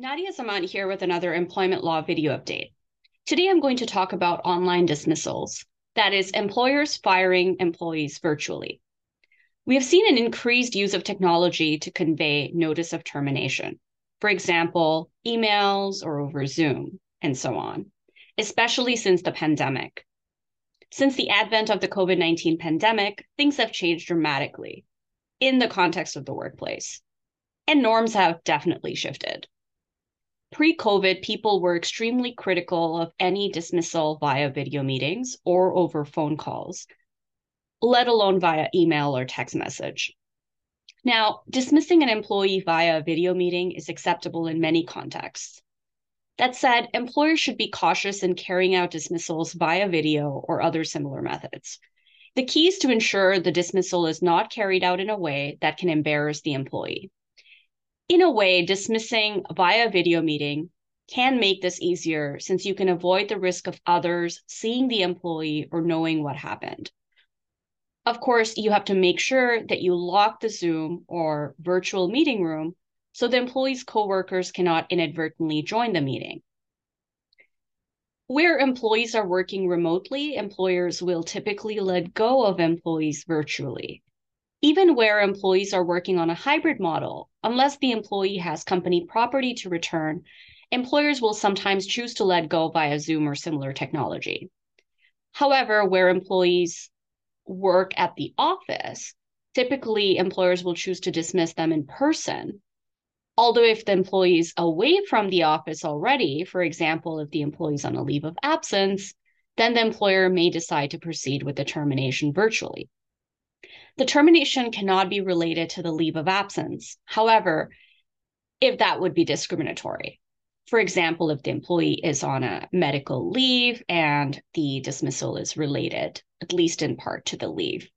Nadia Zaman here with another employment law video update. Today I'm going to talk about online dismissals, that is, employers firing employees virtually. We have seen an increased use of technology to convey notice of termination, for example, emails or over Zoom, and so on, especially since the pandemic. Since the advent of the COVID 19 pandemic, things have changed dramatically in the context of the workplace, and norms have definitely shifted. Pre COVID, people were extremely critical of any dismissal via video meetings or over phone calls, let alone via email or text message. Now, dismissing an employee via a video meeting is acceptable in many contexts. That said, employers should be cautious in carrying out dismissals via video or other similar methods. The key is to ensure the dismissal is not carried out in a way that can embarrass the employee in a way, dismissing via video meeting can make this easier since you can avoid the risk of others seeing the employee or knowing what happened. Of course, you have to make sure that you lock the Zoom or virtual meeting room so the employee's coworkers cannot inadvertently join the meeting. Where employees are working remotely, employers will typically let go of employees virtually even where employees are working on a hybrid model, unless the employee has company property to return, employers will sometimes choose to let go via Zoom or similar technology. However, where employees work at the office, typically employers will choose to dismiss them in person. Although, if the employee is away from the office already, for example, if the employee is on a leave of absence, then the employer may decide to proceed with the termination virtually. The termination cannot be related to the leave of absence. However, if that would be discriminatory. For example, if the employee is on a medical leave and the dismissal is related, at least in part, to the leave.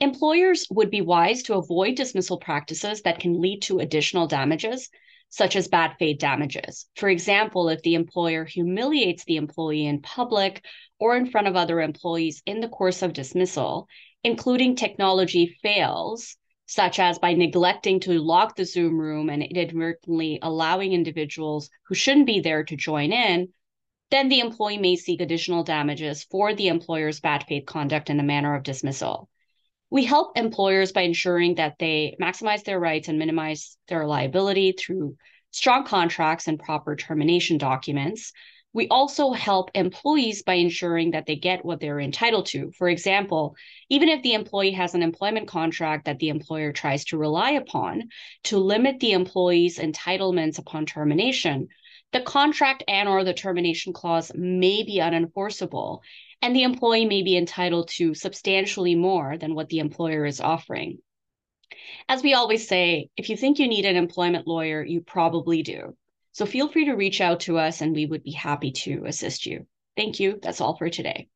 Employers would be wise to avoid dismissal practices that can lead to additional damages, such as bad faith damages. For example, if the employer humiliates the employee in public or in front of other employees in the course of dismissal including technology fails, such as by neglecting to lock the Zoom room and inadvertently allowing individuals who shouldn't be there to join in, then the employee may seek additional damages for the employer's bad faith conduct in the manner of dismissal. We help employers by ensuring that they maximize their rights and minimize their liability through strong contracts and proper termination documents, we also help employees by ensuring that they get what they're entitled to. For example, even if the employee has an employment contract that the employer tries to rely upon to limit the employee's entitlements upon termination, the contract and or the termination clause may be unenforceable and the employee may be entitled to substantially more than what the employer is offering. As we always say, if you think you need an employment lawyer, you probably do. So feel free to reach out to us and we would be happy to assist you. Thank you. That's all for today.